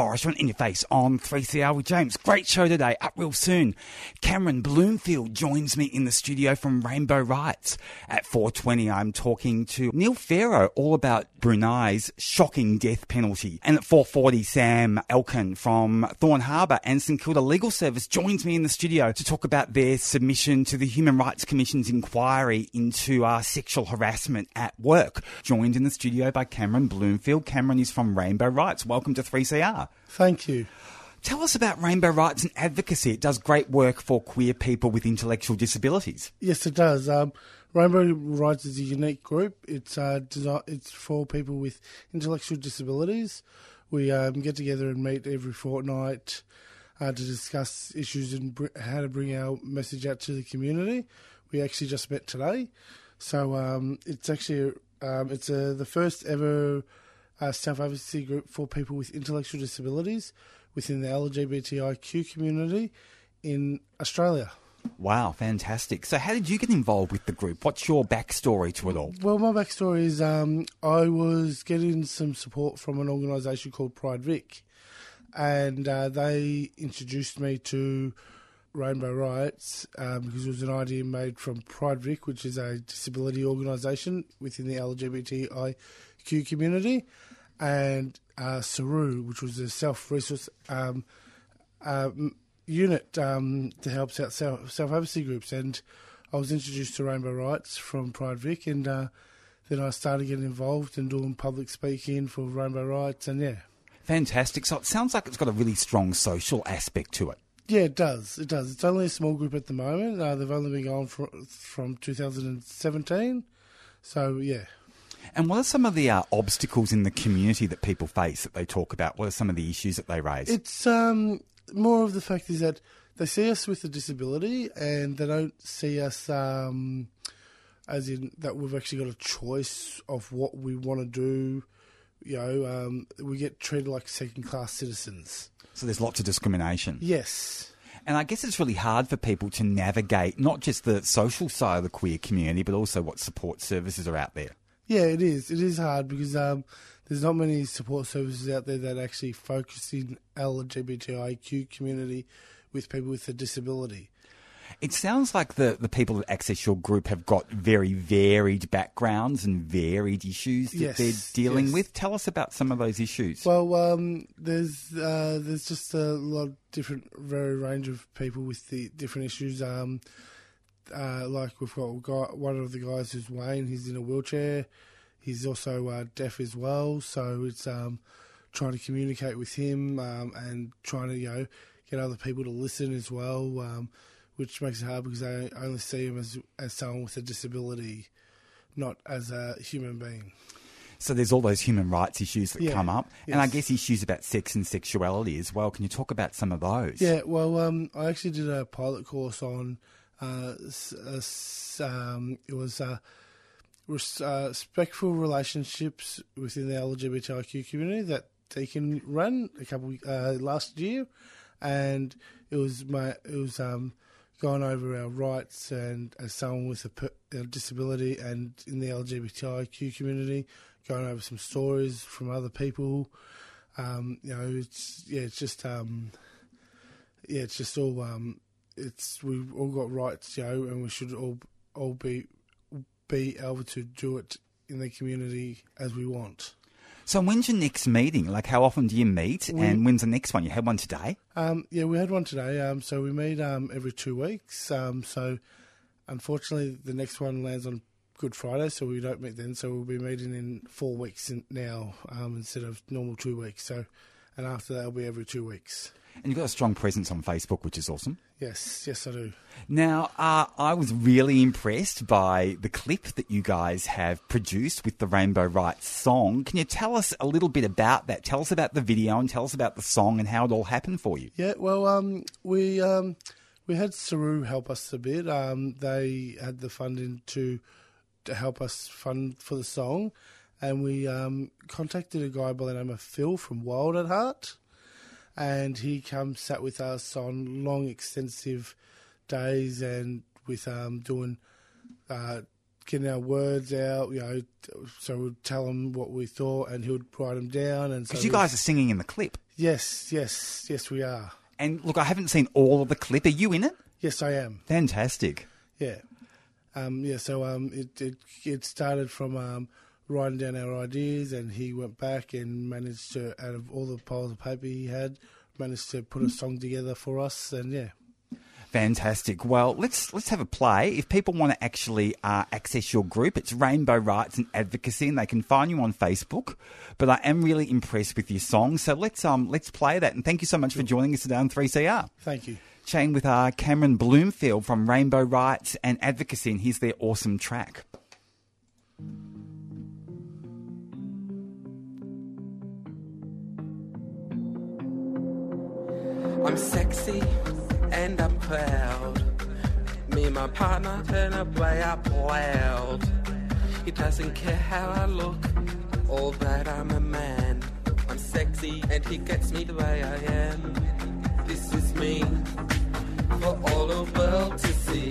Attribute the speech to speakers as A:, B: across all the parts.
A: forest front in your face on 3CR with James. Great show today, up real soon. Cameron Bloomfield joins me in the studio from Rainbow Rights. At 4.20 I'm talking to Neil Pharaoh all about Brunei's shocking death penalty. And at 4.40 Sam Elkin from Thorne Harbour and St Kilda Legal Service joins me in the studio to talk about their submission to the Human Rights Commission's inquiry into uh, sexual harassment at work. Joined in the studio by Cameron Bloomfield. Cameron is from Rainbow Rights. Welcome to 3CR.
B: Thank you.
A: Tell us about Rainbow Rights and Advocacy. It does great work for queer people with intellectual disabilities.
B: Yes, it does. Um, Rainbow Rights is a unique group. It's uh, desi- it's for people with intellectual disabilities. We um, get together and meet every fortnight uh, to discuss issues and br- how to bring our message out to the community. We actually just met today, so um, it's actually um, it's uh, the first ever uh, self advocacy group for people with intellectual disabilities within the LGBTIQ community in Australia.
A: Wow, fantastic. So, how did you get involved with the group? What's your backstory to it all?
B: Well, my backstory is um, I was getting some support from an organisation called Pride Vic, and uh, they introduced me to Rainbow Rights um, because it was an idea made from Pride Vic, which is a disability organisation within the LGBTIQ community, and uh, Saru, which was a self resource um, um, unit um, that helps out self self advocacy groups. And I was introduced to Rainbow Rights from Pride Vic, and uh, then I started getting involved and doing public speaking for Rainbow Rights, and yeah.
A: Fantastic. So, it sounds like it's got a really strong social aspect to it.
B: Yeah, it does. It does. It's only a small group at the moment. Uh, they've only been going for, from 2017. So, yeah.
A: And what are some of the uh, obstacles in the community that people face that they talk about? What are some of the issues that they raise?
B: It's um, more of the fact is that they see us with a disability and they don't see us um, as in that we've actually got a choice of what we want to do. You know, um, we get treated like second class citizens.
A: so, there's lots of discrimination.
B: Yes.
A: And I guess it's really hard for people to navigate not just the social side of the queer community, but also what support services are out there.
B: Yeah, it is. It is hard because um, there's not many support services out there that actually focus in LGBTIQ community with people with a disability.
A: It sounds like the, the people that access your group have got very varied backgrounds and varied issues that
B: Yes,
A: they're dealing
B: yes.
A: with. Tell us about some of those issues.
B: Well, um, there's uh, there's just a lot of different, very range of people with the different issues. Um, uh, like we've got guy, one of the guys who's Wayne. He's in a wheelchair. He's also uh, deaf as well. So it's um, trying to communicate with him um, and trying to you know get other people to listen as well, um, which makes it hard because I only see him as as someone with a disability, not as a human being.
A: So there's all those human rights issues that
B: Yeah,
A: come up, and I guess issues about sex and sexuality as well. Can you talk about some of those?
B: Yeah, well, um, I actually did a pilot course on. Uh, uh, um, it was uh, uh, respectful relationships within the LGBTIQ community that Deakin ran a couple uh, last year, and it was my it was um, going over our rights and as someone with a, a disability and in the LGBTIQ community, going over some stories from other people. Um, you know, it's yeah, it's just um, yeah, it's just all um, it's we've all got rights, you know, and we should all all be be able to do it in the community as we want.
A: So when's your next meeting? Like, how often do you meet?
B: We-
A: and when's the next one? You had one today.
B: Um, yeah, we had one today. Um, so we meet um, every two weeks. Um, so unfortunately, the next one lands on Good Friday, so we don't meet then. So we'll be meeting in four weeks in, now um, instead of normal two weeks. So, and after that, it'll be every two weeks.
A: And you've got a strong presence on Facebook, which is awesome.
B: Yes, yes, I do.
A: Now, uh, I was really impressed by the clip that you guys have produced with the Rainbow Rights song. Can you tell us a little bit about that? Tell us about the video and tell us about the song and how it all happened for you.
B: Yeah, well, um, we um, We had Saru help us a bit. Um, they had the funding to to help us fund for the song, and we um, contacted a guy by the name of Phil from Wild at Heart, and he come sat with us on long, extensive days and with um, doing uh, getting our words out. You know, so we'd tell him what we thought, and he would write them down. And so
A: Because you guys are singing in the clip.
B: yes, yes, yes, we are.
A: And look, I haven't seen all of the clip. Are you in it?
B: Yes, I am.
A: Fantastic.
B: Yeah, um, yeah. So um, it it it started from um, writing down our ideas, and he went back and managed to, out of all the piles of paper he had, managed to put a song together for us. And yeah,
A: Fantastic. Well, let's let's have a play. If people want to actually uh, access your group, it's Rainbow Rights and Advocacy, and they can find you on Facebook. But I am really impressed with your song, so let's um let's play that. And thank you so much for joining us today on Three CR.
B: thank you.
A: Chatting with uh, Cameron Bloomfield from Rainbow Rights and Advocacy, and here's their awesome track.
C: I'm sexy and I'm proud. Me and my partner turn up way up loud. He doesn't care how I look or that I'm a man. I'm sexy and he gets me the way I am. This is me for all the world to see.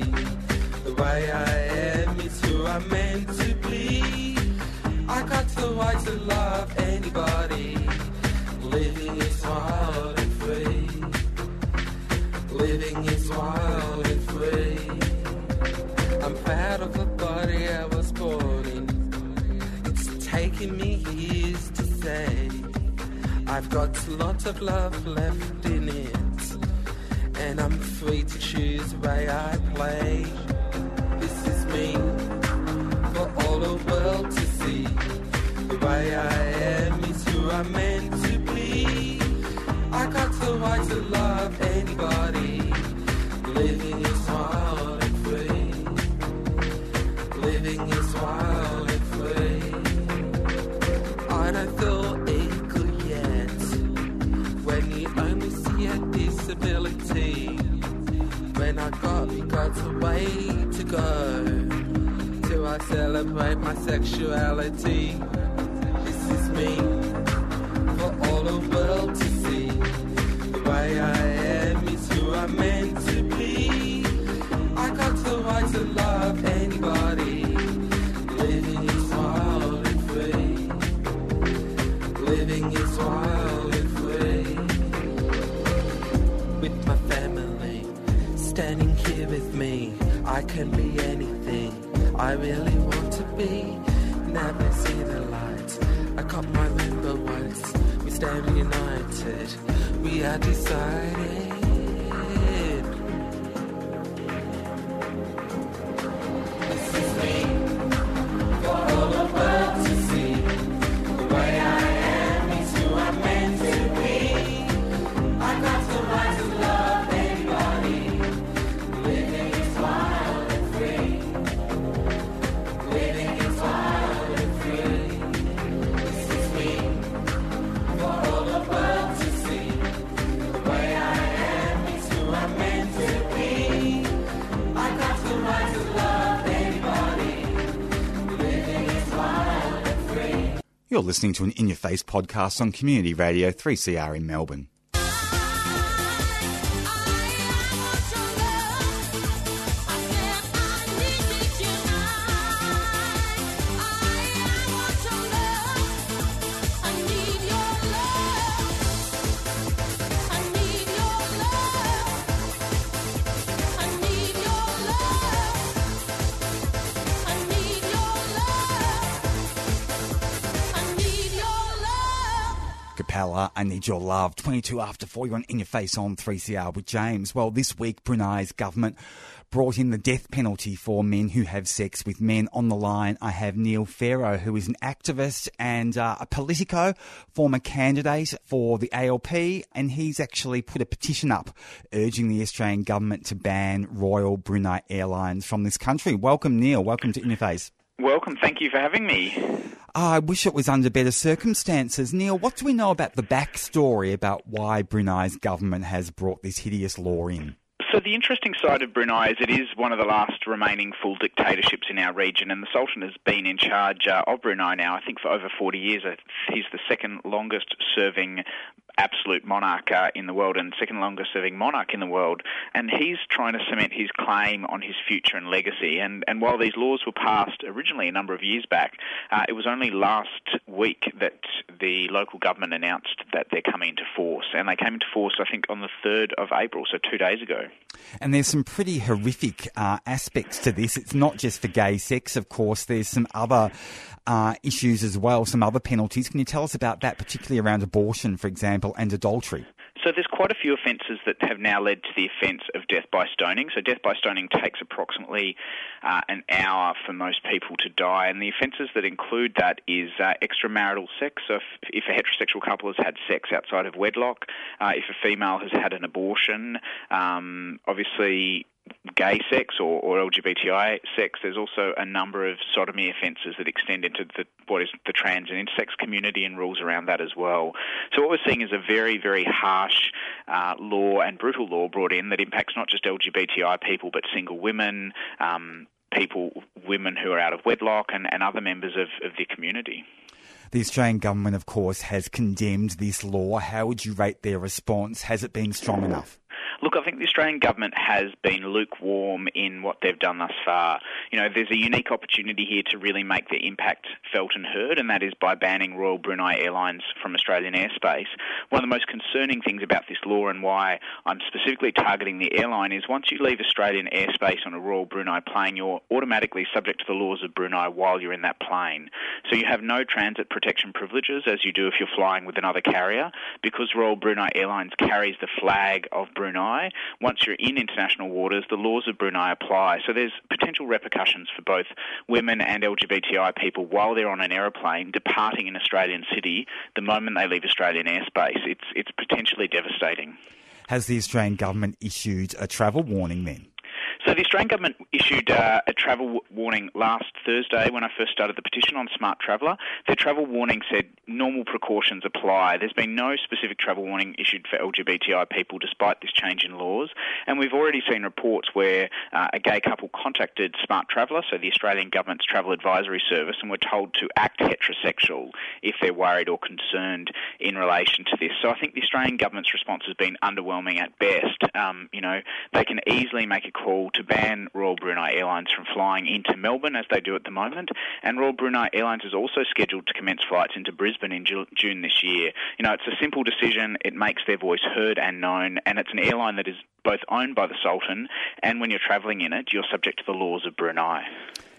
C: The way I am is who I'm meant to be. I got the right to love anybody. Living is free. Living is wild and free. I'm proud of the body I was born in. It's taken me years to say. I've got lots of love left in it. And I'm free to choose the way I play. This is me for all the world to see. The way I am is who I'm meant to be. I got the right to love anybody. Living is wild and free. Living is wild and free. I don't feel equal yet. When you only see a disability. When I got me got a way to go. Till I celebrate my sexuality.
A: Listening to an In Your Face podcast on Community Radio 3CR in Melbourne. I Need Your Love. 22 after 4, you're on In Your Face on 3CR with James. Well, this week, Brunei's government brought in the death penalty for men who have sex with men. On the line, I have Neil Pharaoh, who is an activist and uh, a politico, former candidate for the ALP, and he's actually put a petition up urging the Australian government to ban Royal Brunei Airlines from this country. Welcome, Neil. Welcome to In Your Face.
D: Welcome. Thank you for having me.
A: I wish it was under better circumstances. Neil, what do we know about the backstory about why Brunei's government has brought this hideous law in?
D: So the interesting side of Brunei is it is one of the last remaining full dictatorships in our region, and the Sultan has been in charge uh, of Brunei now, I think, for over 40 years. He's the second longest serving absolute monarch uh, in the world and second longest serving monarch in the world. And he's trying to cement his claim on his future and legacy. And, and while these laws were passed originally a number of years back, uh, it was only last week that the local government announced that they're coming into force. And they came into force, I think, on the 3rd of April, so two days ago.
A: And there's some pretty horrific uh, aspects to this. It's not just for gay sex, of course, there's some other uh, issues as well, some other penalties. Can you tell us about that, particularly around abortion, for example, and adultery?
D: So there's quite a few offences that have now led to the offence of death by stoning. So death by stoning takes approximately uh, an hour for most people to die, and the offences that include that is uh, extramarital sex. So if, if, a heterosexual couple has had sex outside of wedlock, uh, if a female has had an abortion, um, obviously gay sex or, or LGBTI sex, there's also a number of sodomy offences that extend into the, what is the trans and intersex community and rules around that as well. So what we're seeing is a very, very harsh uh, law and brutal law brought in that impacts not just LGBTI people but single women, um, people, women who are out of wedlock, and, and other members of, of the community.
A: The Australian government, of course, has condemned this law. How would you rate their response? Has it been strong enough?
D: Look, I think the Australian government has been lukewarm in what they've done thus far. You know, there's a unique opportunity here to really make the impact felt and heard, and that is by banning Royal Brunei Airlines from Australian airspace. One of the most concerning things about this law and why I'm specifically targeting the airline is once you leave Australian airspace on a Royal Brunei plane, you're automatically subject to the laws of Brunei while you're in that plane. So you have no transit protection privileges as you do if you're flying with another carrier because Royal Brunei Airlines carries the flag of Brunei Brunei. Once you're in international waters, the laws of Brunei apply. So there's potential repercussions for both women and LGBTI people while they're on an aeroplane departing an Australian city the moment they leave Australian airspace. It's, it's potentially devastating.
A: Has the Australian government issued a travel warning then?
D: So the Australian government issued uh, a travel warning last Thursday when I first started the petition on Smart Traveller. Their travel warning said normal precautions apply. There's been no specific travel warning issued for LGBTI people despite this change in laws. And we've already seen reports where uh, a gay couple contacted Smart Traveller, so the Australian government's travel advisory service, and were told to act heterosexual if they're worried or concerned in relation to this. So I think the Australian government's response has been underwhelming at best. Um, you know, they can easily make a call to ban Royal Brunei Airlines from flying into Melbourne as they do at the moment. And Royal Brunei Airlines is also scheduled to commence flights into Brisbane in June this year. You know, it's a simple decision. It makes their voice heard and known, and it's an airline that is both owned by the Sultan and when you're travelling in it, you're subject to the laws of Brunei.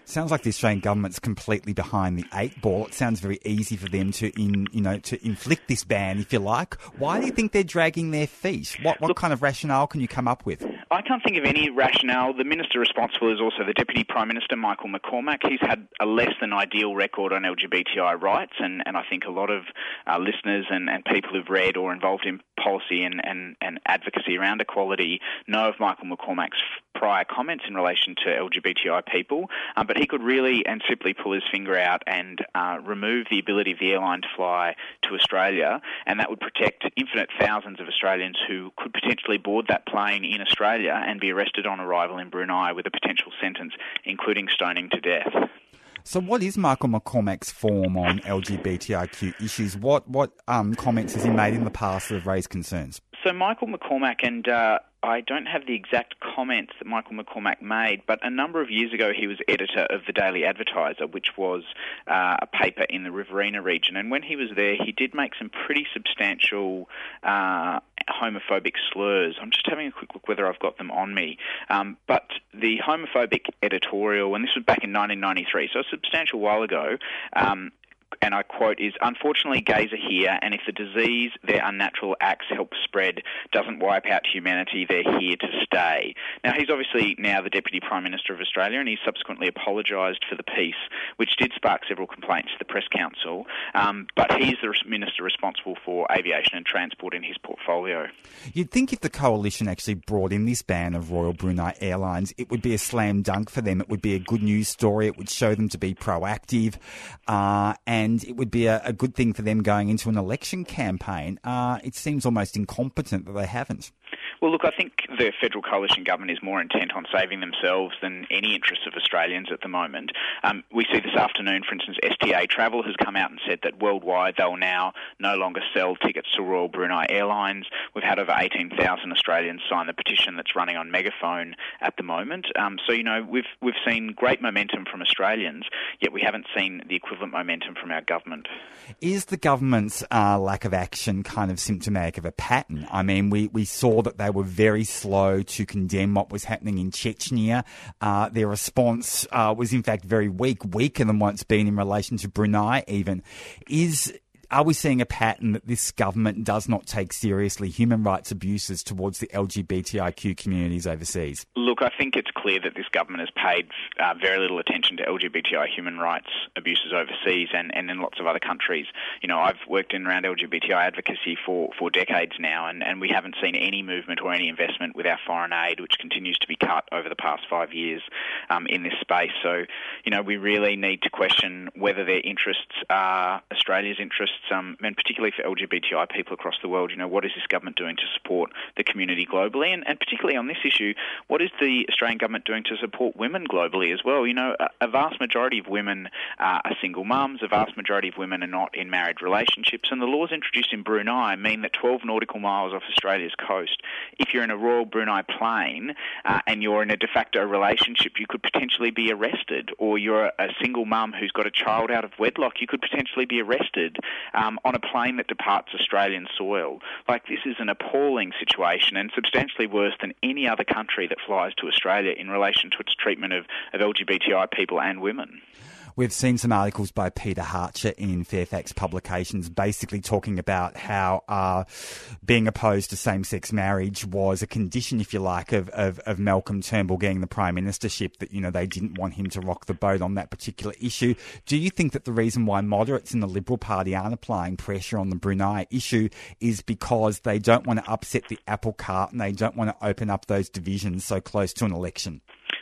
A: Sounds like the Australian government's completely behind the eight ball. It sounds very easy for them to, in, you know, to inflict this ban, if you like. Why do you think they're dragging their feet? What, what Look, kind of rationale can you come up with?
D: I can't think of any rationale. The minister responsible is also the Deputy Prime Minister, Michael McCormack. He's had a less than ideal record on LGBTI rights, and, and I think a lot of uh, listeners and, and people who've read or involved in policy and, and, and advocacy around equality know of Michael McCormack's prior comments in relation to LGBTI people, um, but he could really and simply pull his finger out and uh, remove the ability of the airline to fly to Australia, and that would protect infinite thousands of Australians who could potentially board that plane in Australia and be arrested on arrival in Brunei with a potential sentence, including stoning to death.
A: So, what is Michael McCormack's form on LGBTIQ issues? What what um, comments has he made in the past that have raised concerns?
D: So, Michael McCormack and uh, I don't have the exact comments that Michael McCormack made, but a number of years ago he was editor of the Daily Advertiser, which was uh, a paper in the Riverina region. And when he was there, he did make some pretty substantial uh, homophobic slurs. I'm just having a quick look whether I've got them on me. Um, but the homophobic editorial, and this was back in 1993, so a substantial while ago, um, and I quote, is unfortunately gays are here, and if the disease their unnatural acts help spread doesn't wipe out humanity, they're here to stay. Now, he's obviously now the Deputy Prime Minister of Australia, and he subsequently apologised for the piece, which did spark several complaints to the Press Council, um, but he's the Minister responsible for aviation and transport in his portfolio.
A: You'd think if the coalition actually brought in this ban of Royal Brunei Airlines, it would be a slam dunk for them. It would be a good news story. It would show them to be proactive uh, and and it would be a, a good thing for them going into an election campaign. Uh, it seems almost incompetent that they haven't.
D: Well, look, I think the federal coalition government is more intent on saving themselves than any interests of Australians at the moment. Um, we see this afternoon, for instance, STA Travel has come out and said that worldwide they'll now no longer sell tickets to Royal Brunei Airlines. We've had over 18,000 Australians sign the petition that's running on Megaphone at the moment. Um, so, you know, we've, we've seen great momentum from Australians, yet we haven't seen the equivalent momentum from our government.
A: Is the government's uh, lack of action kind of symptomatic of a pattern? I mean, we, we saw that they were very slow to condemn what was happening in Chechnya. Uh, their response uh, was, in fact, very weak, weaker than what it's been in relation to Brunei, even. Is are we seeing a pattern that this government does not take seriously human rights abuses towards the LGBTIQ communities overseas?
D: Look, I think it's clear that this government has paid uh, very little attention to LGBTI human rights abuses overseas and, and in lots of other countries. You know, I've worked in around LGBTI advocacy for, for decades now, and, and we haven't seen any movement or any investment with our foreign aid, which continues to be cut over the past five years um, in this space. So, you know, we really need to question whether their interests are Australia's interests um, and particularly for LGBTI people across the world, you know, what is this government doing to support the community globally? And, and particularly on this issue, what is the Australian government doing to support women globally as well? You know, a, a vast majority of women uh, are single mums, a vast majority of women are not in married relationships, and the laws introduced in Brunei mean that 12 nautical miles off Australia's coast, if you're in a Royal Brunei plane uh, and you're in a de facto relationship, you could potentially be arrested, or you're a single mum who's got a child out of wedlock, you could potentially be arrested um, on a plane that departs Australian soil. Like, this is an appalling situation and substantially worse than any other country that flies to Australia in relation to its treatment of, of LGBTI people and women.
A: We've seen some articles by Peter Hartcher in Fairfax Publications basically talking about how uh, being opposed to same sex marriage was a condition, if you like, of, of, of, Malcolm Turnbull getting the prime ministership, that, you know, they didn't want him to rock the boat on that particular issue. Do you think that the reason why moderates in the Liberal Party aren't applying pressure on the Brunei issue is because they don't want to upset the apple cart and they don't want to open up those divisions so close to an election?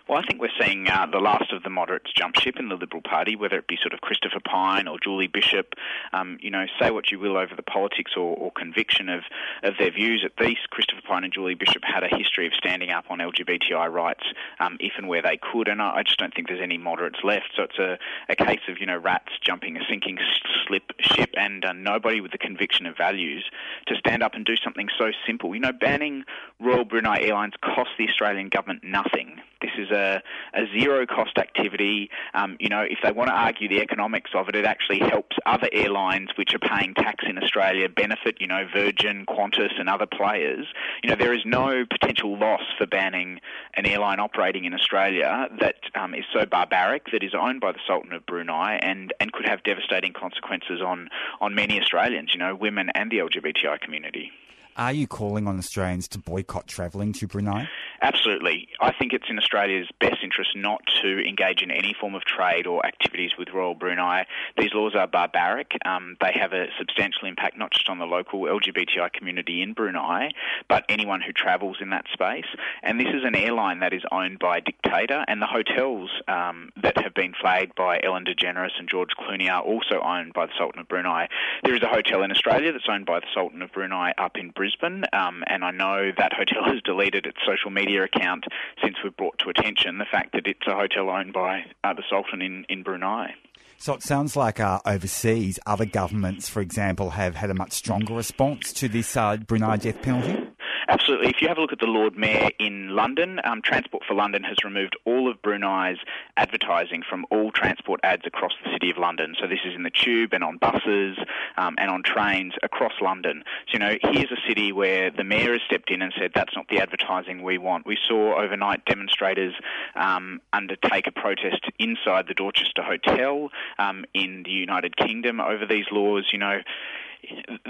D: Well, I think we're seeing uh, the last of the moderates jump ship in the Liberal Party, whether it be sort of Christopher Pyne or Julie Bishop. Um, you know, say what you will over the politics or, or, conviction of, of their views. At least Christopher Pyne and Julie Bishop had a history of standing up on LGBTI rights, um, if and where they could. And I, I, just don't think there's any moderates left. So it's a, a case of you know rats jumping a sinking slip ship, and uh, nobody with the conviction of values to stand up and do something so simple. You know, banning Royal Brunei Airlines cost the Australian government nothing. This is a, a zero cost activity. Um, you know, if they want to argue the economics of it, it actually helps other airlines which are paying tax in Australia benefit, you know, Virgin, Qantas, and other players. You know, there is no potential loss for banning an airline operating in Australia that um, is so barbaric, that is owned by the Sultan of Brunei, and, and could have devastating consequences on, on many Australians, you know, women and the LGBTI community.
A: Are you calling on Australians to boycott travelling to Brunei?
D: Absolutely. I think it's in Australia's best interest not to engage in any form of trade or activities with Royal Brunei. These laws are barbaric. Um, they have a substantial impact not just on the local LGBTI community in Brunei, but anyone who travels in that space. And this is an airline that is owned by a dictator, and the hotels um, that have been flagged by Ellen DeGeneres and George Clooney are also owned by the Sultan of Brunei. There is a hotel in Australia that's owned by the Sultan of Brunei up in Brisbane Brisbane, um, and I know that hotel has deleted its social media account since we've brought to attention the fact that it's a hotel owned by uh, the Sultan in, in Brunei.
A: So it sounds like uh, overseas, other governments, for example, have had a much stronger response to this uh, Brunei death penalty.
D: Absolutely. If you have a look at the Lord Mayor in London, um, Transport for London has removed all of Brunei's advertising from all transport ads across the City of London. So this is in the tube and on buses um, and on trains across London. So, you know, here's a city where the Mayor has stepped in and said, that's not the advertising we want. We saw overnight demonstrators um, undertake a protest inside the Dorchester Hotel um, in the United Kingdom over these laws. You know,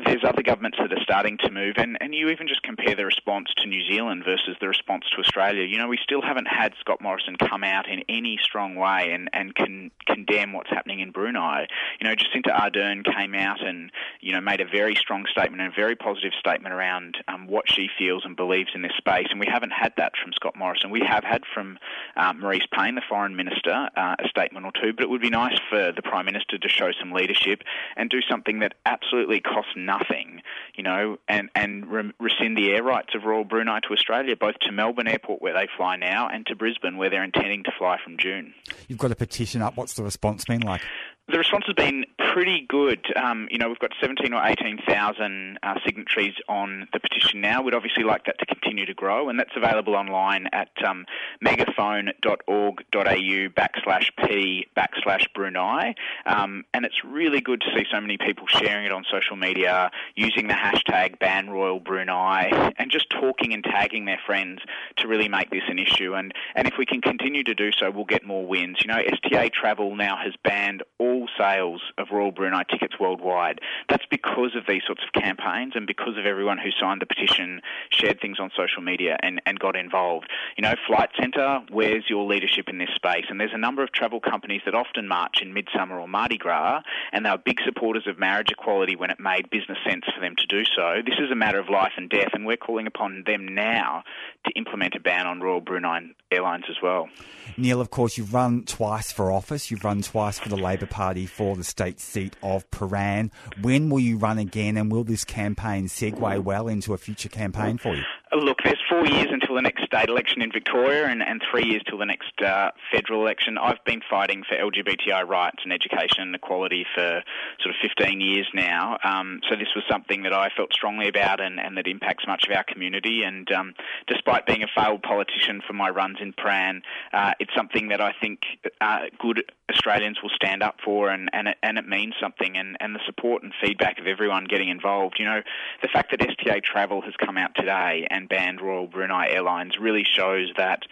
D: there's other governments that are starting to move, and, and you even just compare the response to New Zealand versus the response to Australia. You know, we still haven't had Scott Morrison come out in any strong way and, and con- condemn what's happening in Brunei. You know, Jacinda Ardern came out and, you know, made a very strong statement and a very positive statement around um, what she feels and believes in this space, and we haven't had that from Scott Morrison. We have had from um, Marise Payne, the Foreign Minister, uh, a statement or two, but it would be nice for the Prime Minister to show some leadership and do something that absolutely costs nothing, you know, and, and re- rescind the air rights of Royal Brunei to Australia, both to Melbourne Airport, where they fly now, and to Brisbane, where they're intending to fly from June.
A: You've got a petition up. What's the response been like?
D: The response has been pretty good. Um, you know, we've got 17 or 18,000 uh, signatories on the petition now. We'd obviously like that to continue to grow, and that's available online at um, megaphone.org.au backslash p backslash Brunei. Um, and it's really good to see so many people sharing it on social media, using the hashtag ban Royal Brunei, and just talking and tagging their friends to really make this an issue. And, and if we can continue to do so, we'll get more wins. You know, STA Travel now has banned all sales of Royal Brunei tickets worldwide. That's because of these sorts of campaigns and because of everyone who signed the petition, shared things on social media, and, and got involved. You know, Flight Centre, where's your leadership in this space? And there's a number of travel companies that often march in Midsummer or Mardi Gras, and they were big supporters of marriage equality when it made business sense for them to do so. This is a matter of life and death, and we're calling upon them now to implement a ban on Royal Brunei Airlines as well.
A: Neil, of course, you've run twice for office. You've run twice for the Labor Party for the state seat of Prahran. When will you run again, and will this campaign segue well into a future campaign for you?
D: Look, there's four years until the next state election in Victoria and, and three years till the next uh, federal election. I've been fighting for LGBTI rights and education and equality for sort of 15 years now. Um, so this was something that I felt strongly about and, and that impacts much of our community. And um, despite being a failed politician for my runs in Prahran, uh, it's something that I think uh, good Australians will stand up for and, and, it, and it means something. And, and the support and feedback of everyone getting involved. You know, the fact that STA Travel has come out today and banned Royal Brunei Airlines really shows that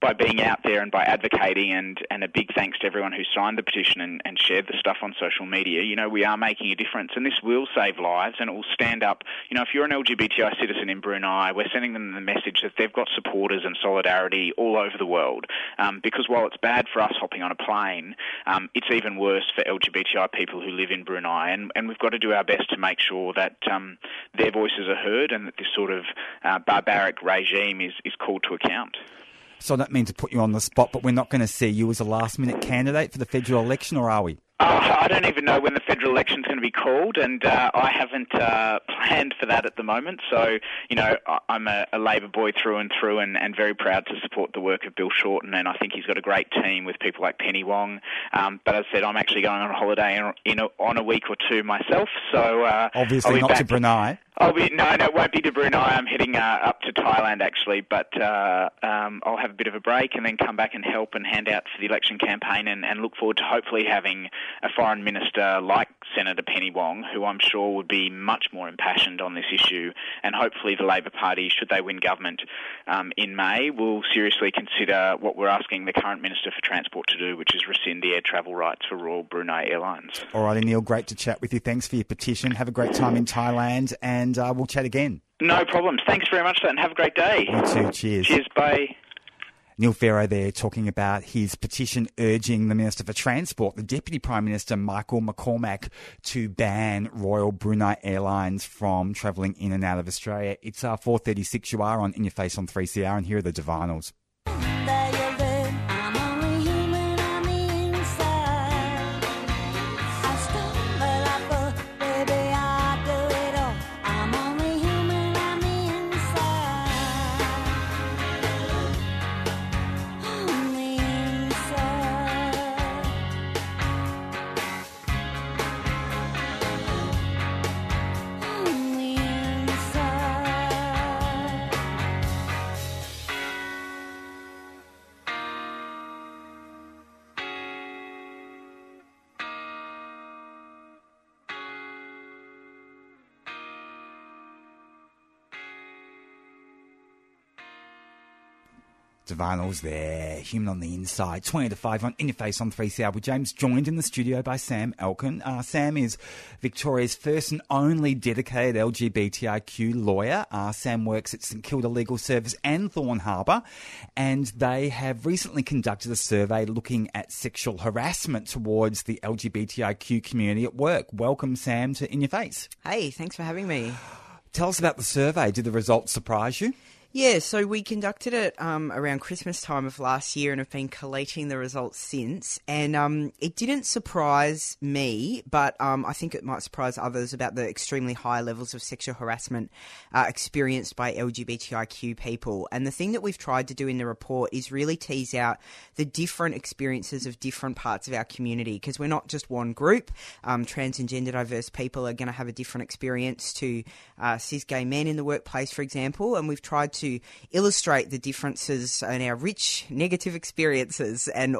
D: by being out there and by advocating and, and a big thanks to everyone who signed the petition and, and shared the stuff on social media, you know, we are making a difference and this will save lives and it will stand up. You know, if you're an LGBTI citizen in Brunei, we're sending them the message that they've got supporters and solidarity all over the world. Um, because while it's bad for us hopping on a plane, um, it's even worse for LGBTI people who live in Brunei. And, and we've got to do our best to make sure that um, their voices are heard and that this sort of uh, barbaric regime is, is called to account.
A: So I don't mean to put you on the spot, but we're not going to see you as a last minute candidate for the federal election, or are we?
D: Uh, I don't even know when the federal election's going to be called, and uh, I haven't uh, planned for that at the moment. So, you know, I'm a, a Labor boy through and through, and, and, very proud to support the work of Bill Shorten. And I think he's got a great team with people like Penny Wong. Um, but as I said, I'm actually going on a holiday in, in a, on a week or two myself. So uh,
A: obviously not to Brunei.
D: I'll be no, no, it won't be to Brunei. I'm heading uh, up to Thailand actually, but uh, um, I'll have a bit of a break and then come back and help and hand out for the election campaign, and, and look forward to hopefully having a foreign minister like Senator Penny Wong, who I'm sure would be much more impassioned on this issue, and hopefully the Labor Party, should they win government um, in May, will seriously consider what we're asking the current Minister for Transport to do, which is rescind the air travel rights for Royal Brunei Airlines.
A: All righty, Neil, great to chat with you. Thanks for your petition. Have a great time in Thailand, and uh, we'll chat again.
D: No problems. Thanks very much, and have a great day.
A: You too. Cheers.
D: Cheers. Bye.
A: Neil Pharaoh there talking about his petition urging the Minister for Transport, the Deputy Prime Minister Michael McCormack, to ban Royal Brunei Airlines from travelling in and out of Australia. It's uh, 4.36 you are on In Your Face on 3CR and here are the Divinyls. There, human on the inside, 20 to 5 on In Your Face on 3CR with James, joined in the studio by Sam Elkin. Uh, Sam is Victoria's first and only dedicated LGBTIQ lawyer. Uh, Sam works at St Kilda Legal Service and Thorne Harbour, and they have recently conducted a survey looking at sexual harassment towards the LGBTIQ community at work. Welcome, Sam, to In Your Face.
E: Hey, thanks for having me.
A: Tell us about the survey. Did the results surprise you?
E: Yeah, so we conducted it um, around Christmas time of last year and have been collating the results since. And um, it didn't surprise me, but um, I think it might surprise others about the extremely high levels of sexual harassment uh, experienced by LGBTIQ people. And the thing that we've tried to do in the report is really tease out the different experiences of different parts of our community because we're not just one group. Um, trans and gender diverse people are going to have a different experience to uh, cis gay men in the workplace, for example. And we've tried to illustrate the differences in our rich negative experiences and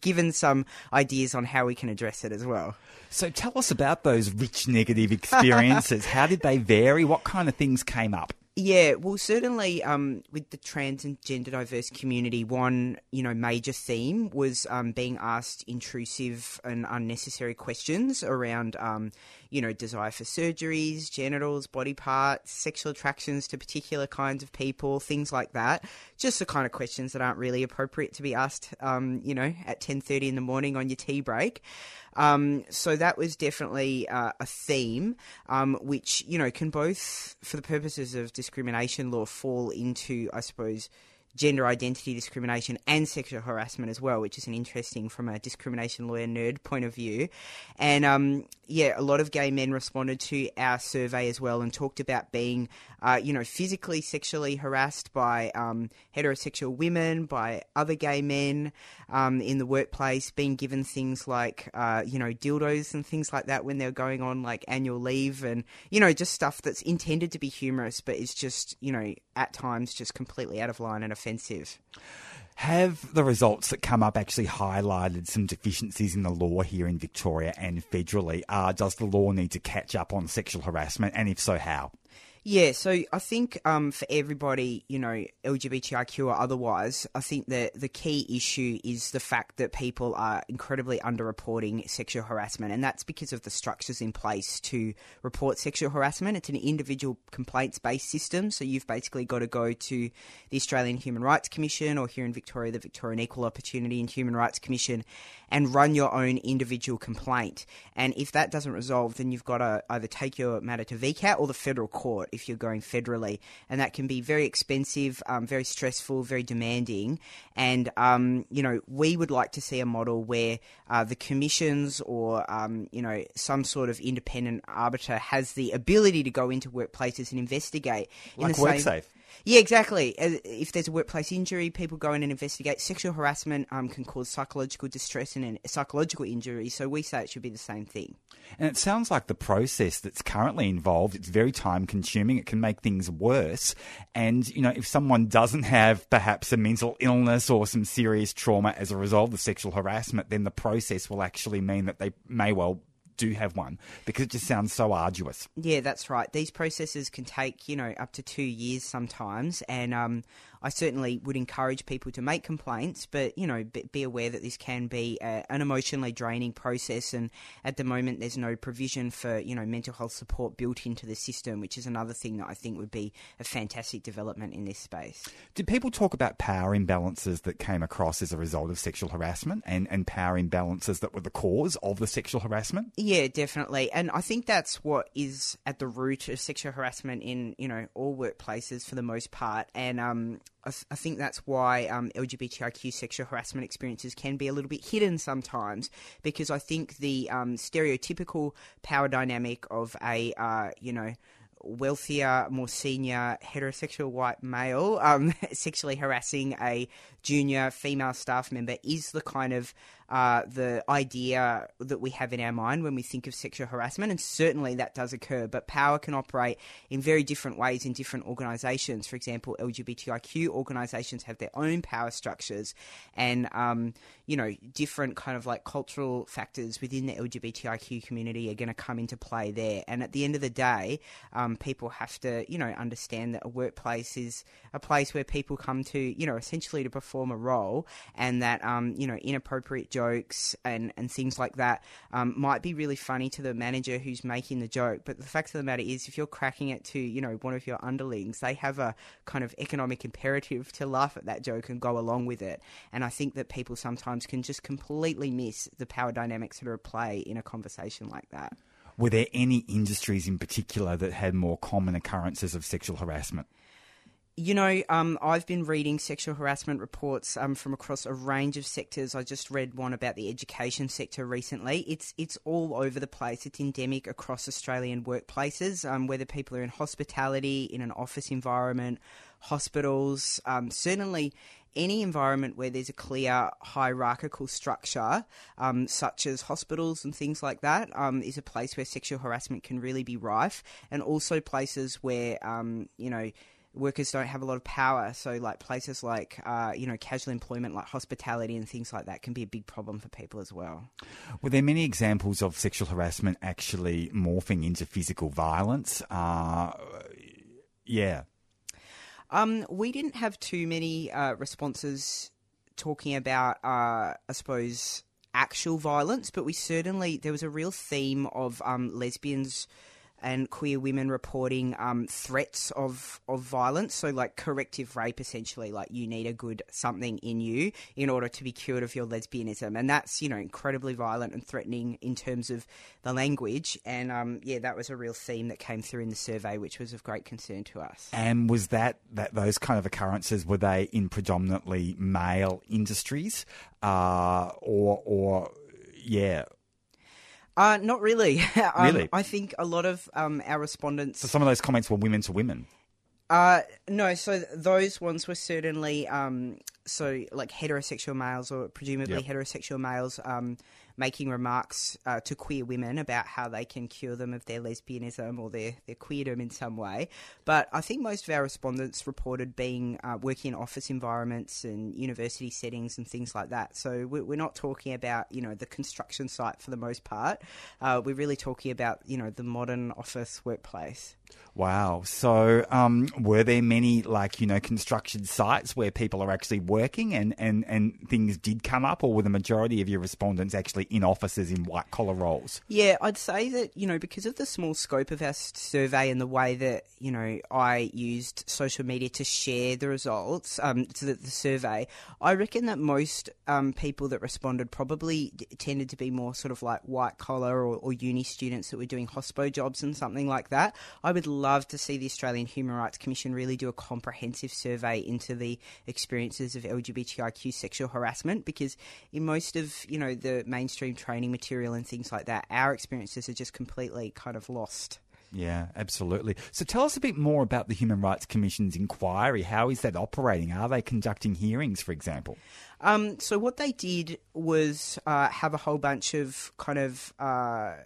E: given some ideas on how we can address it as well.
A: So tell us about those rich negative experiences. How did they vary? What kind of things came up?
E: Yeah, well, certainly um, with the trans and gender diverse community, one you know major theme was um, being asked intrusive and unnecessary questions around um, you know desire for surgeries, genitals, body parts, sexual attractions to particular kinds of people, things like that. Just the kind of questions that aren't really appropriate to be asked, um, you know, at ten thirty in the morning on your tea break. Um, so that was definitely uh, a theme, um, which you know can both, for the purposes of discrimination law, fall into, I suppose, gender identity discrimination and sexual harassment as well, which is an interesting from a discrimination lawyer nerd point of view. And um, yeah, a lot of gay men responded to our survey as well and talked about being, uh, you know, physically, sexually harassed by um, heterosexual women, by other gay men um, in the workplace, being given things like, uh, you know, dildos and things like that when they're going on like annual leave and, you know, just stuff that's intended to be humorous but is just, you know, at times just completely out of line and offensive.
A: Have the results that come up actually highlighted some deficiencies in the law here in Victoria and federally? Uh, does the law need to catch up on sexual harassment, and if so, how?
E: Yeah, so I think um, for everybody, you know, LGBTIQ or otherwise, I think that the key issue is the fact that people are incredibly underreporting sexual harassment, and that's because of the structures in place to report sexual harassment. It's an individual complaints based system, so you've basically got to go to the Australian Human Rights Commission or here in Victoria, the Victorian Equal Opportunity and Human Rights Commission, and run your own individual complaint. And if that doesn't resolve, then you've got to either take your matter to VCAT or the federal court if you're going federally, and that can be very expensive, um, very stressful, very demanding. And um, you know, we would like to see a model where uh, the commissions or um, you know some sort of independent arbiter has the ability to go into workplaces and investigate.
A: Like
E: in the
A: WorkSafe.
E: Same, yeah, exactly. If there's a workplace injury, people go in and investigate. Sexual harassment um, can cause psychological distress and psychological injury. So we say it should be the same thing.
A: And it sounds like the process that's currently involved, it's very time consuming. It can make things worse. And, you know, if someone doesn't have perhaps a mental illness or some serious trauma as a result of sexual harassment, then the process will actually mean that they may well do have one because it just sounds so arduous.
E: Yeah, that's right. These processes can take, you know, up to two years sometimes. And um, I certainly would encourage people to make complaints, but, you know, be, aware that this can be a, an emotionally draining process. And at the moment, there's no provision for, you know, mental health support built into the system, which is another thing that I think would be a fantastic development in this space.
A: Did people talk about power imbalances that came across as a result of sexual harassment and, and power imbalances that were the cause of the sexual harassment?
E: Yeah, definitely. And I think that's what is at the root of sexual harassment in, you know, all workplaces for the most part. And um, I, th- I think that's why um, LGBTIQ sexual harassment experiences can be a little bit hidden sometimes because I think the um, stereotypical power dynamic of a, uh, you know, wealthier, more senior heterosexual white male um, sexually harassing a junior female staff member is the kind of uh, the idea that we have in our mind when we think of sexual harassment, and certainly that does occur. But power can operate in very different ways in different organisations. For example, LGBTIQ organisations have their own power structures, and um, you know different kind of like cultural factors within the LGBTIQ community are going to come into play there. And at the end of the day, um, people have to, you know, understand that a workplace is a place where people come to, you know, essentially to perform a role, and that, um, you know, inappropriate jokes and, and things like that um, might be really funny to the manager who's making the joke. But the fact of the matter is, if you're cracking it to, you know, one of your underlings, they have a kind of economic imperative to laugh at that joke and go along with it. And I think that people sometimes can just completely miss the power dynamics that are at play in a conversation like that.
A: Were there any industries in particular that had more common occurrences of sexual harassment?
E: You know, um, I've been reading sexual harassment reports um, from across a range of sectors. I just read one about the education sector recently. It's it's all over the place. It's endemic across Australian workplaces, um, whether people are in hospitality, in an office environment, hospitals. Um, certainly, any environment where there's a clear hierarchical structure, um, such as hospitals and things like that, um, is a place where sexual harassment can really be rife, and also places where um, you know workers don't have a lot of power. So, like places like uh, you know casual employment, like hospitality and things like that, can be a big problem for people as well.
A: Were there are many examples of sexual harassment actually morphing into physical violence? Uh, yeah.
E: Um, we didn't have too many uh, responses talking about, uh, I suppose, actual violence, but we certainly there was a real theme of um, lesbians and queer women reporting um, threats of of violence. So like corrective rape, essentially, like you need a good something in you in order to be cured of your lesbianism, and that's you know incredibly violent and threatening in terms of the language. And um, yeah, that was a real theme that came through in the survey, which was of great concern to us.
A: And was that that those kind of occurrences were they in predominantly male industries, uh, or or yeah,
E: Uh, not really. um,
A: Really?
E: I think a lot of um, our respondents.
A: so some of those comments were women to women.
E: Uh, no, so those ones were certainly um, so like heterosexual males or presumably
A: Yep.
E: heterosexual males um, making remarks uh, to queer women about how they can cure them of their lesbianism or their, their queerdom in some way. But I think most of our respondents reported being uh, working in office environments and university settings and things like that. So we're, not talking about you know the construction site for the most part. Uh, we're really talking about you know the modern office workplace.
A: Wow. So, um, were there many, like, you know, construction sites where people are actually working and, and, and things did come up, or were the majority of your respondents actually in offices in white collar roles?
E: Yeah, I'd say that, you know, because of the small scope of our survey and the way that, you know, I used social media to share the results um, to the, the survey, I reckon that most um, people that responded probably d- tended to be more sort of like white collar or, or uni students that were doing hospo jobs and something like that. I would love to see the Australian Human Rights Commission really do a comprehensive survey into the experiences of LGBTIQ sexual harassment because in most of, you know, the mainstream training material and things like that, our experiences are just completely kind of lost.
A: Yeah, absolutely. So, tell us a bit more about the Human Rights Commission's inquiry. How is that operating? Are they conducting hearings, for example?
E: Um, so what they did was uh, have a whole bunch of kind of. Uh,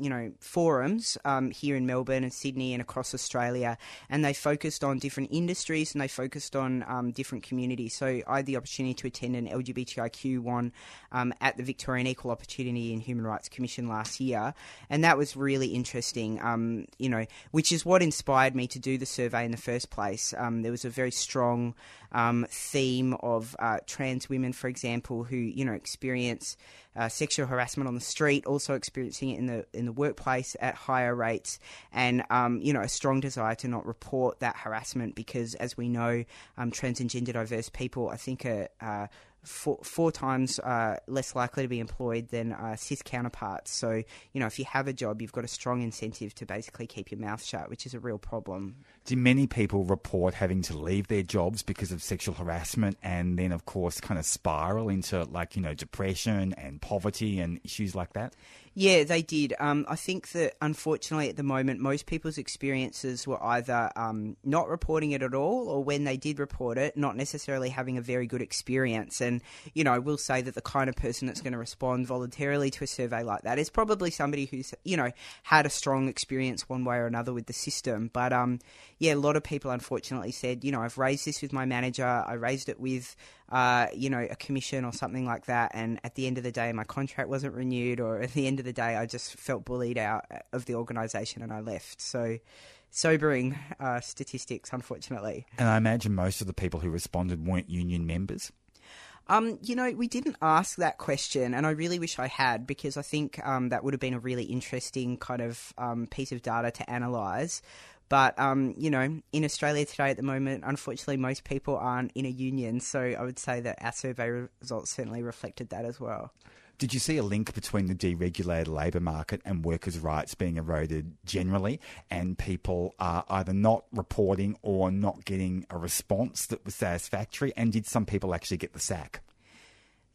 E: you know, forums um, here in Melbourne and Sydney and across Australia, and they focused on different industries and they focused on um, different communities. So I had the opportunity to attend an LGBTIQ one um, at the Victorian Equal Opportunity and Human Rights Commission last year, and that was really interesting. Um, you know, which is what inspired me to do the survey in the first place. Um, there was a very strong um, theme of uh, trans women, for example, who you know experience uh, sexual harassment on the street, also experiencing it in the in the workplace at higher rates, and um, you know a strong desire to not report that harassment because, as we know, um, trans and gender diverse people, I think, are. Uh, Four, four times uh, less likely to be employed than uh, cis counterparts. So, you know, if you have a job, you've got a strong incentive to basically keep your mouth shut, which is a real problem.
A: Do many people report having to leave their jobs because of sexual harassment and then, of course, kind of spiral into like, you know, depression and poverty and issues like that?
E: Yeah, they did. Um, I think that unfortunately at the moment, most people's experiences were either um, not reporting it at all, or when they did report it, not necessarily having a very good experience. And you know, I will say that the kind of person that's going to respond voluntarily to a survey like that is probably somebody who's you know had a strong experience one way or another with the system. But um, yeah, a lot of people unfortunately said, you know, I've raised this with my manager, I raised it with uh, you know, a commission or something like that. And at the end of the day, my contract wasn't renewed, or at the end of the day, I just felt bullied out of the organisation and I left. So, sobering uh, statistics, unfortunately.
A: And I imagine most of the people who responded weren't union members.
E: Um, you know, we didn't ask that question, and I really wish I had because I think um, that would have been a really interesting kind of um, piece of data to analyse. But um, you know, in Australia today at the moment, unfortunately, most people aren't in a union. So I would say that our survey results certainly reflected that as well.
A: Did you see a link between the deregulated labour market and workers' rights being eroded generally, and people are either not reporting or not getting a response that was satisfactory? And did some people actually get the sack?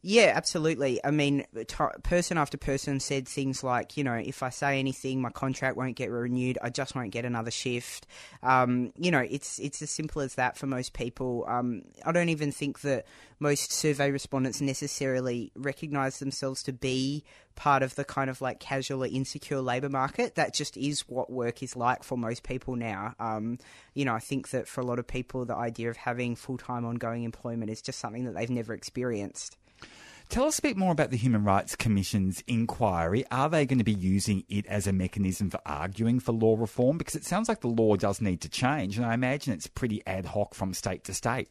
E: Yeah, absolutely. I mean, t- person after person said things like, you know, if I say anything, my contract won't get renewed. I just won't get another shift. Um, you know, it's it's as simple as that for most people. Um, I don't even think that most survey respondents necessarily recognise themselves to be part of the kind of like casual or insecure labour market. That just is what work is like for most people now. Um, you know, I think that for a lot of people, the idea of having full time ongoing employment is just something that they've never experienced.
A: Tell us a bit more about the Human Rights Commission's inquiry. Are they going to be using it as a mechanism for arguing for law reform? Because it sounds like the law does need to change, and I imagine it's pretty ad hoc from state to state.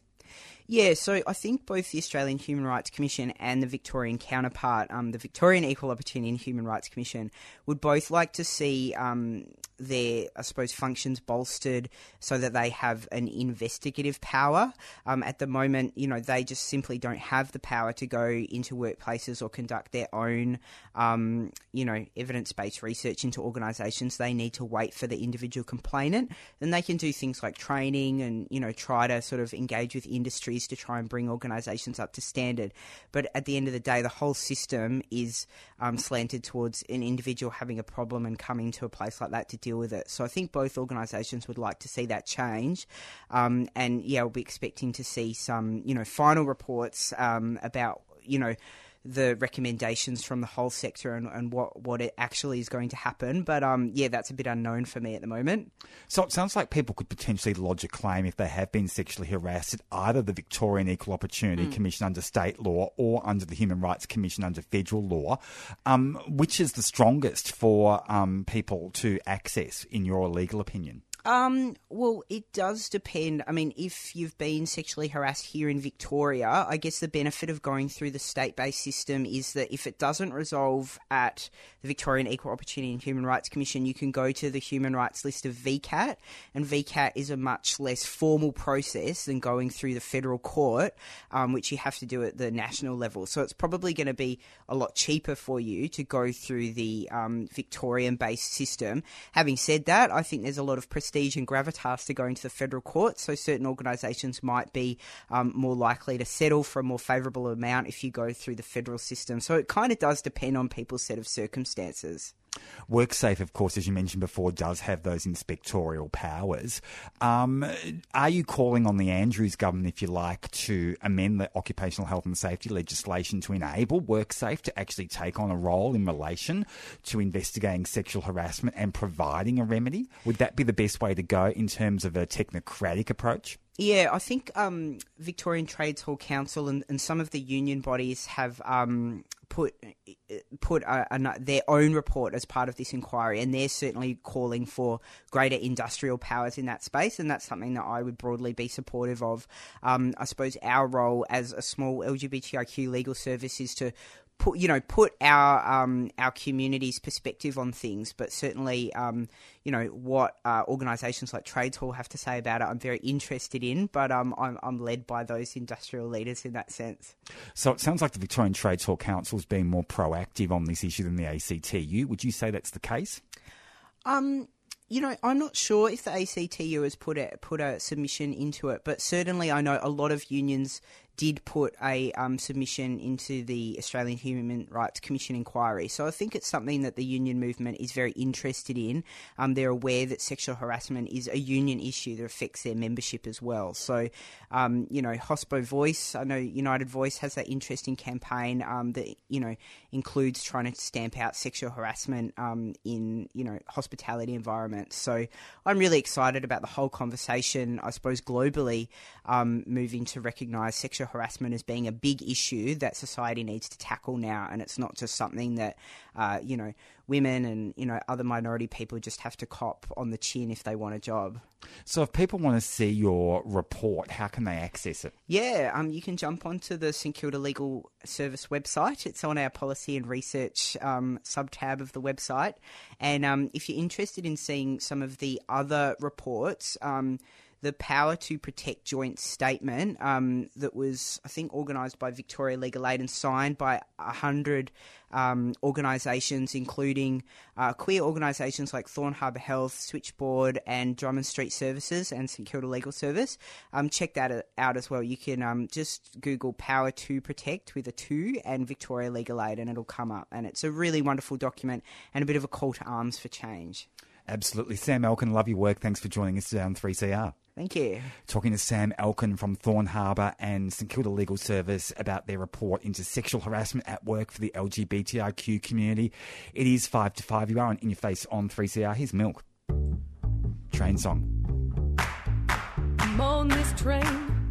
E: Yeah, so I think both the Australian Human Rights Commission and the Victorian counterpart, um, the Victorian Equal Opportunity and Human Rights Commission, would both like to see um, their, I suppose, functions bolstered so that they have an investigative power. Um, at the moment, you know, they just simply don't have the power to go into workplaces or conduct their own, um, you know, evidence based research into organisations. They need to wait for the individual complainant. Then they can do things like training and, you know, try to sort of engage with industries to try and bring organisations up to standard. But at the end of the day, the whole system is um, slanted towards an individual having a problem and coming to a place like that to deal with it. So I think both organisations would like to see that change. Um, and yeah, we'll be expecting to see some, you know, final reports um, about, you know, the recommendations from the whole sector and, and what, what it actually is going to happen. But um, yeah, that's a bit unknown for me at the moment.
A: So it sounds like people could potentially lodge a claim if they have been sexually harassed at either the Victorian Equal Opportunity mm. Commission under state law or under the Human Rights Commission under federal law. Um, which is the strongest for um, people to access, in your legal opinion?
E: Um, well, it does depend. I mean, if you've been sexually harassed here in Victoria, I guess the benefit of going through the state based system is that if it doesn't resolve at the Victorian Equal Opportunity and Human Rights Commission, you can go to the human rights list of VCAT, and VCAT is a much less formal process than going through the federal court, um, which you have to do at the national level. So it's probably going to be a lot cheaper for you to go through the um, Victorian based system. Having said that, I think there's a lot of prestige prestige and gravitas to going to the federal court. So certain organisations might be um, more likely to settle for a more favourable amount if you go through the federal system. So it kind of does depend on people's set of circumstances.
A: WorkSafe, of course, as you mentioned before, does have those inspectorial powers. Um, are you calling on the Andrews government, if you like, to amend the occupational health and safety legislation to enable WorkSafe to actually take on a role in relation to investigating sexual harassment and providing a remedy? Would that be the best way to go in terms of a technocratic approach?
E: Yeah, I think um, Victorian Trades Hall Council and, and, some of the union bodies have um, put put a, a, their own report as part of this inquiry, and they're certainly calling for greater industrial powers in that space, and that's something that I would broadly be supportive of. Um, I suppose our role as a small LGBTIQ legal service is to put you know put our um, our community's perspective on things, but certainly um, you know what uh, organisations like Trades Hall have to say about it. I'm very interested in, but um, I'm I'm led by those industrial leaders in that sense.
A: So it sounds like the Victorian Trades Hall Council is being more proactive on this issue than the ACTU. Would you say that's the case?
E: Um, you know, I'm not sure if the ACTU has put a put a submission into it, but certainly I know a lot of unions did put a um, submission into the Australian Human Rights Commission inquiry. So I think it's something that the union movement is very interested in. Um, they're aware that sexual harassment is a union issue that affects their membership as well. So, um, you know, Hospo Voice, I know United Voice has that interesting campaign um, that, you know, includes trying to stamp out sexual harassment um, in, you know, hospitality environments. So I'm really excited about the whole conversation, I suppose, globally um, moving to recognise sexual sexual harassment as being a big issue that society needs to tackle now, and it's not just something that uh, you know women and you know other minority people just have to cop on the chin if they want a job.
A: So, if people want to see your report, how can they access it?
E: Yeah, um, you can jump onto the St Kilda Legal Service website. It's on our policy and research um, sub tab of the website. And um, if you're interested in seeing some of the other reports, um, the Power to Protect joint statement um, that was, I think, organised by Victoria Legal Aid and signed by 100 um, organisations, including uh, queer organisations like Thorne Harbour Health, Switchboard, and Drummond Street Services and St Kilda Legal Service. Um, check that out as well. You can um, just Google Power to Protect with a 2 and Victoria Legal Aid, and it'll come up. And it's a really wonderful document and a bit of a call to arms for change.
A: Absolutely. Sam Elkin, love your work. Thanks for joining us on 3CR.
E: Thank you.
A: Talking to Sam Elkin from Thorne Harbour and St Kilda Legal Service about their report into sexual harassment at work for the LGBTIQ community. It is 5 to 5. You are on In Your Face on 3CR. Here's Milk. Train song.
F: I'm on this train.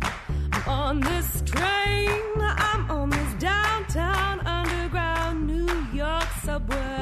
F: I'm on this train. I'm on this downtown underground New York subway